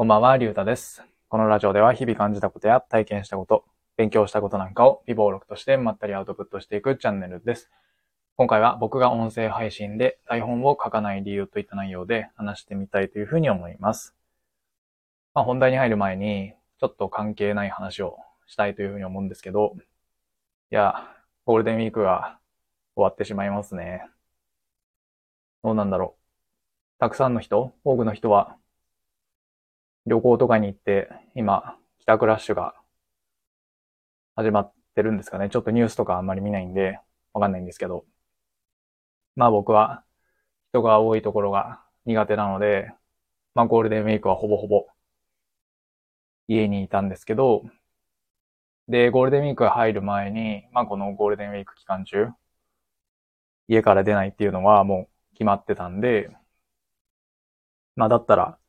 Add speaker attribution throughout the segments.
Speaker 1: こんばんは、りゅうたです。このラジオでは日々感じたことや体験したこと、勉強したことなんかを微暴録としてまったりアウトプットしていくチャンネルです。今回は僕が音声配信で台本を書かない理由といった内容で話してみたいというふうに思います。まあ、本題に入る前に、ちょっと関係ない話をしたいというふうに思うんですけど、いや、ゴールデンウィークが終わってしまいますね。どうなんだろう。たくさんの人、多くの人は旅行とかに行って、今、帰宅ラッシュが始まってるんですかね。ちょっとニュースとかあんまり見ないんで、わかんないんですけど。まあ僕は、人が多いところが苦手なので、まあゴールデンウィークはほぼほぼ家にいたんですけど、で、ゴールデンウィーク入る前に、まあこのゴールデンウィーク期間中、家から出ないっていうのはもう決まってたんで、まあだったら、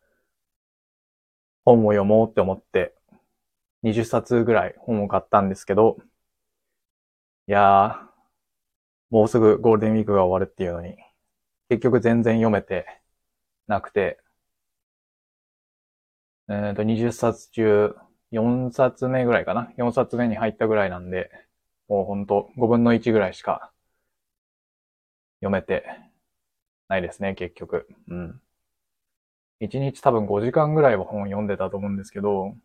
Speaker 1: 本を読もうって思って、20冊ぐらい本を買ったんですけど、いやー、もうすぐゴールデンウィークが終わるっていうのに、結局全然読めてなくて、えっと、20冊中4冊目ぐらいかな ?4 冊目に入ったぐらいなんで、もうほんと5分の1ぐらいしか読めてないですね、結局。うん。1日多分5時間ぐらいは本を読んでたと思うんですけど、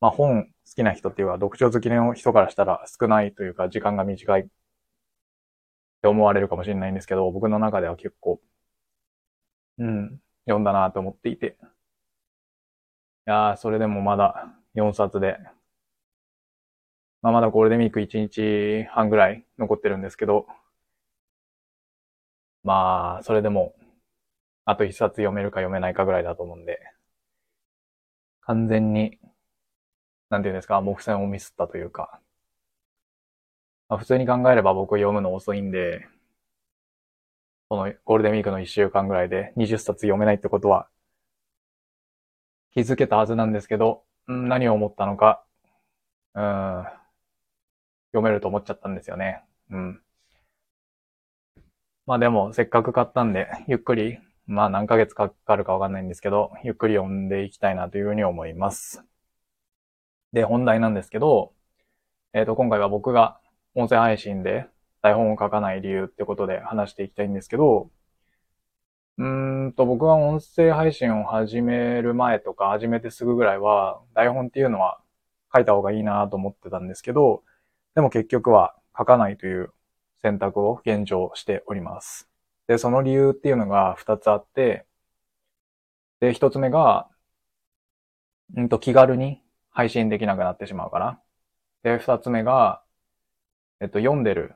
Speaker 1: まあ本好きな人っていうか、読書好きの人からしたら少ないというか、時間が短いって思われるかもしれないんですけど、僕の中では結構、うん、読んだなと思っていて。いやー、それでもまだ4冊で、まあまだゴールデンウィーク1日半ぐらい残ってるんですけど、まあ、それでも、あと一冊読めるか読めないかぐらいだと思うんで、完全に、なんていうんですか、目線をミスったというか、まあ、普通に考えれば僕読むの遅いんで、このゴールデンウィークの1週間ぐらいで20冊読めないってことは、気づけたはずなんですけど、何を思ったのか、うん、読めると思っちゃったんですよね。うん。まあでも、せっかく買ったんで、ゆっくりまあ何ヶ月かかるかわかんないんですけど、ゆっくり読んでいきたいなというふうに思います。で、本題なんですけど、えっ、と、今回は僕が音声配信で台本を書かない理由ってことで話していきたいんですけど、うんと、僕が音声配信を始める前とか始めてすぐぐらいは、台本っていうのは書いた方がいいなと思ってたんですけど、でも結局は書かないという選択を現状しております。で、その理由っていうのが二つあって、で、一つ目が、うんと、気軽に配信できなくなってしまうから。で、二つ目が、えっと、読んでる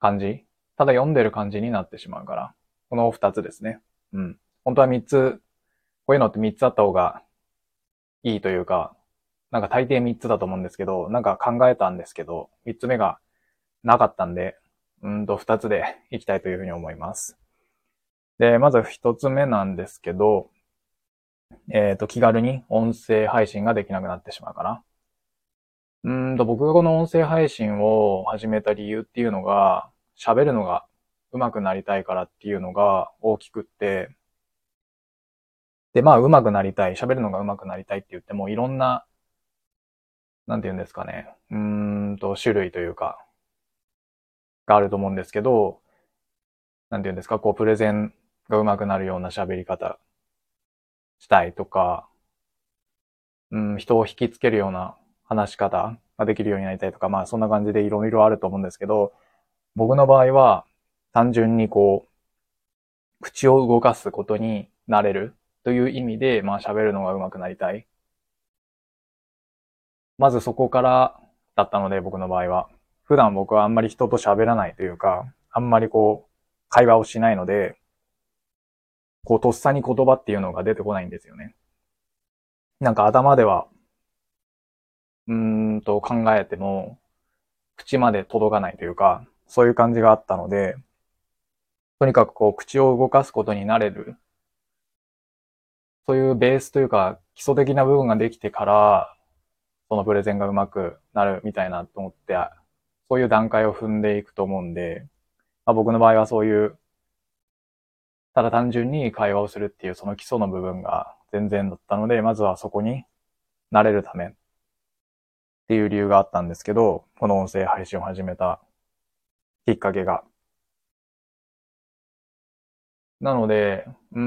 Speaker 1: 感じただ読んでる感じになってしまうから。この二つですね。うん。本当は三つ、こういうのって三つあった方がいいというか、なんか大抵三つだと思うんですけど、なんか考えたんですけど、三つ目がなかったんで、うんと、二つでいきたいというふうに思います。で、まず一つ目なんですけど、えっ、と、気軽に音声配信ができなくなってしまうかな。うんと、僕がこの音声配信を始めた理由っていうのが、喋るのが上手くなりたいからっていうのが大きくって、で、まあ、上手くなりたい、喋るのが上手くなりたいって言っても、いろんな、なんて言うんですかね、うーんと、種類というか、があると思うんですけど、なんていうんですか、こう、プレゼンが上手くなるような喋り方したいとか、うん、人を引きつけるような話し方ができるようになりたいとか、まあそんな感じでいろいろあると思うんですけど、僕の場合は単純にこう、口を動かすことになれるという意味で、まあ喋るのが上手くなりたい。まずそこからだったので、僕の場合は。普段僕はあんまり人と喋らないというか、あんまりこう、会話をしないので、こう、とっさに言葉っていうのが出てこないんですよね。なんか頭では、うーんと考えても、口まで届かないというか、そういう感じがあったので、とにかくこう、口を動かすことになれる、そういうベースというか、基礎的な部分ができてから、そのプレゼンがうまくなるみたいなと思って、そういう段階を踏んでいくと思うんで、まあ、僕の場合はそういう、ただ単純に会話をするっていうその基礎の部分が全然だったので、まずはそこに慣れるためっていう理由があったんですけど、この音声配信を始めたきっかけが。なので、うー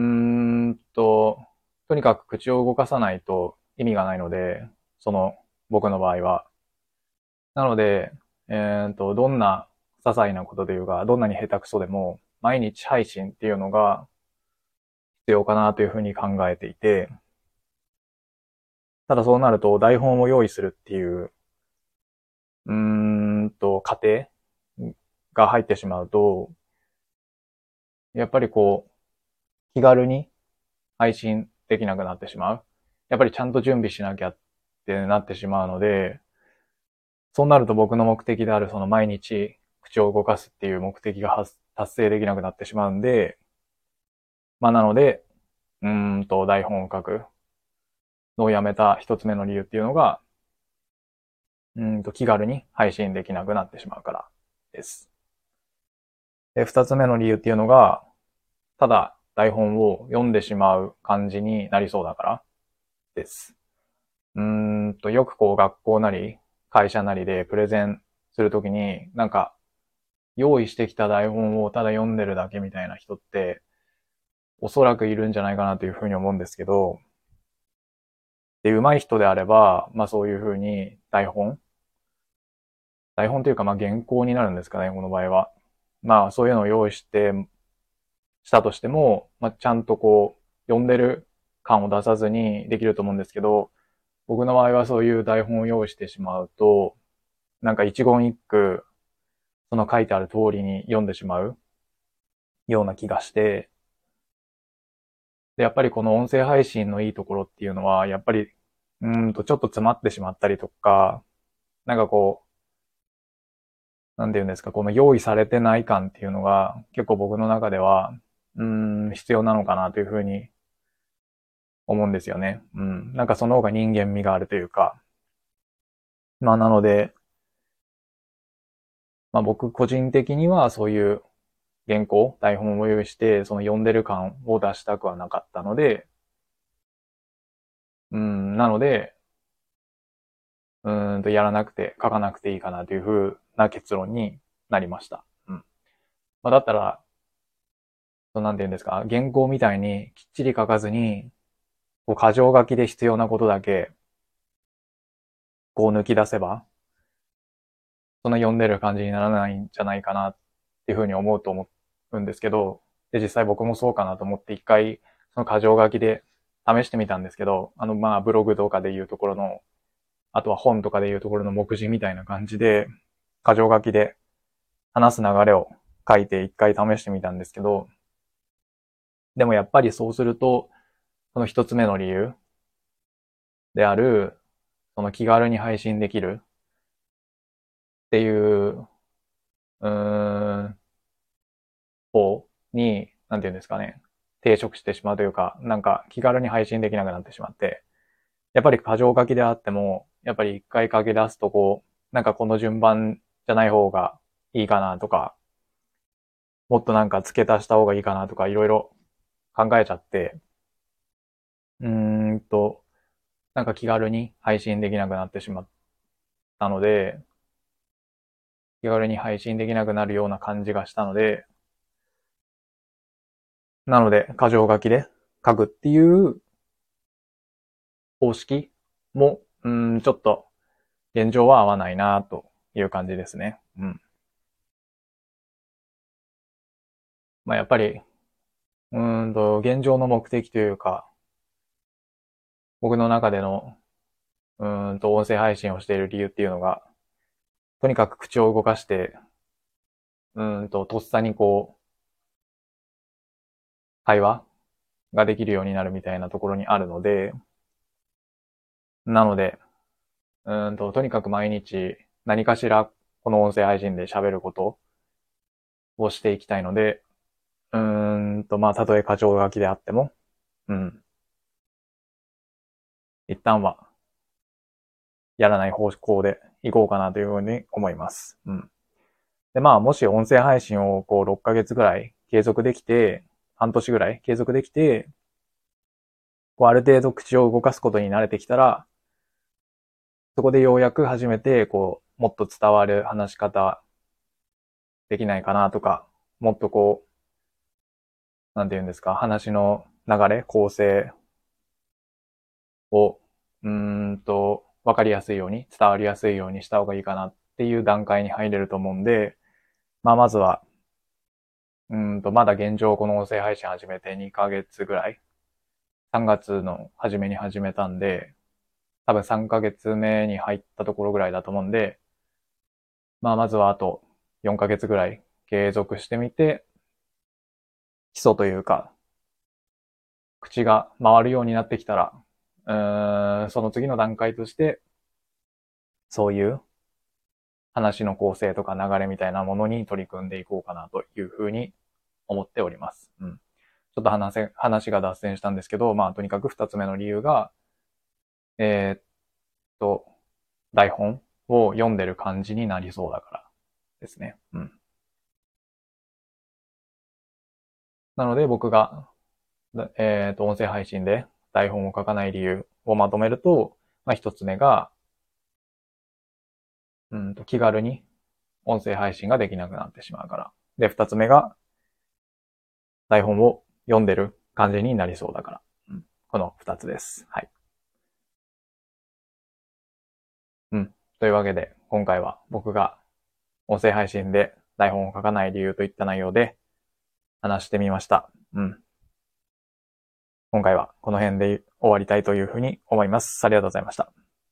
Speaker 1: んと、とにかく口を動かさないと意味がないので、その僕の場合は。なので、えっ、と、どんな些細なことというか、どんなに下手くそでも、毎日配信っていうのが必要かなというふうに考えていて、ただそうなると台本を用意するっていう、うーんと、過程が入ってしまうと、やっぱりこう、気軽に配信できなくなってしまう。やっぱりちゃんと準備しなきゃってなってしまうので、そうなると僕の目的であるその毎日口を動かすっていう目的が達成できなくなってしまうんで、まあなので、うーんと台本を書くのをやめた一つ目の理由っていうのが、うんと気軽に配信できなくなってしまうからです。で、二つ目の理由っていうのが、ただ台本を読んでしまう感じになりそうだからです。うーんと、よくこう学校なり会社なりでプレゼンするときに、なんか用意してきた台本をただ読んでるだけみたいな人って、おそらくいるんじゃないかなというふうに思うんですけど、で、上手い人であれば、まあそういうふうに台本？台本というか、まあ原稿になるんですかね、この場合は。まあそういうのを用意して、したとしても、まあちゃんとこう、読んでる感を出さずにできると思うんですけど、僕の場合はそういう台本を用意してしまうと、なんか一言一句、その書いてある通りに読んでしまうような気がして、で、やっぱりこの音声配信のいいところっていうのは、やっぱり、うんとちょっと詰まってしまったりとか、なんかこう、なんて言うんですか、この用意されてない感っていうのが結構僕の中では、うん、必要なのかなというふうに思うんですよね。うん。なんかその方が人間味があるというか。まあなので、まあ僕個人的にはそういう原稿、台本を用意して、その読んでる感を出したくはなかったので、うん、なので、うんとやらなくて、書かなくていいかなというふうな結論になりました。うん。まあ、だったら、そなんて言うんですか、原稿みたいにきっちり書かずに、こう、箇条書きで必要なことだけ、こう抜き出せば、その読んでる感じにならないんじゃないかなっていうふうに思うと思うんですけど、で、実際僕もそうかなと思って一回、その箇条書きで試してみたんですけど、あの、まあ、ブログとかでいうところの、あとは本とかでいうところの目次みたいな感じで、箇条書きで話す流れを書いて一回試してみたんですけど、でもやっぱりそうすると、その一つ目の理由。である、その気軽に配信できる。っていう、うーん、方に、なんて言うんですかね、抵触してしまうというか、なんか気軽に配信できなくなってしまって、やっぱり過剰書きであっても、やっぱり一回書き出すとこう、なんかこの順番じゃない方がいいかなとか、もっとなんか付け足した方がいいかなとか、いろいろ考えちゃって、うーんと、なんか気軽に配信できなくなってしまったので、気軽に配信できなくなるような感じがしたので、なので、箇条書きで書くっていう方式も、うん、ちょっと現状は合わないなという感じですね。うん。まあやっぱり、うんと、現状の目的というか、僕の中での、うんと、音声配信をしている理由っていうのが、とにかく口を動かして、うんと、とっさにこう、会話ができるようになるみたいなところにあるので、なので、うんと、とにかく毎日何かしらこの音声配信で喋ることをしていきたいので、うんと、まあ、たとえ過剰書きであっても、うん。一旦は、やらない方向でいこうかなというふうに思います。うん。で、まあ、もし音声配信をこう6ヶ月ぐらい継続できて、半年ぐらい継続できて、こうある程度口を動かすことに慣れてきたら、そこでようやく初めて、こう、もっと伝わる話し方できないかなとか、もっとこう、なんて言うんですか、話の流れ、構成を、うんと、わかりやすいように、伝わりやすいようにした方がいいかなっていう段階に入れると思うんで、まあ、まずは、うんと、まだ現状この音声配信始めて2ヶ月ぐらい。3月の初めに始めたんで、多分3ヶ月目に入ったところぐらいだと思うんで、まあまずはあと4ヶ月ぐらい継続してみて、基礎というか、口が回るようになってきたら、うん、その次の段階として、そういう話の構成とか流れみたいなものに取り組んでいこうかなというふうに思っております。うん。ちょっと話せ話が脱線したんですけど、まあとにかく二つ目の理由が、えー、っと、台本を読んでる感じになりそうだからですね。うん。なので僕が、えー、っと、音声配信で台本を書かない理由をまとめると、まあ一つ目が、うんと気軽に音声配信ができなくなってしまうから。で、二つ目が、台本を読んでる感じになりそうだから。うん、この二つです。はい。うん。というわけで、今回は僕が音声配信で台本を書かない理由といった内容で話してみました。うん。今回はこの辺で終わりたいというふうに思います。ありがとうございました。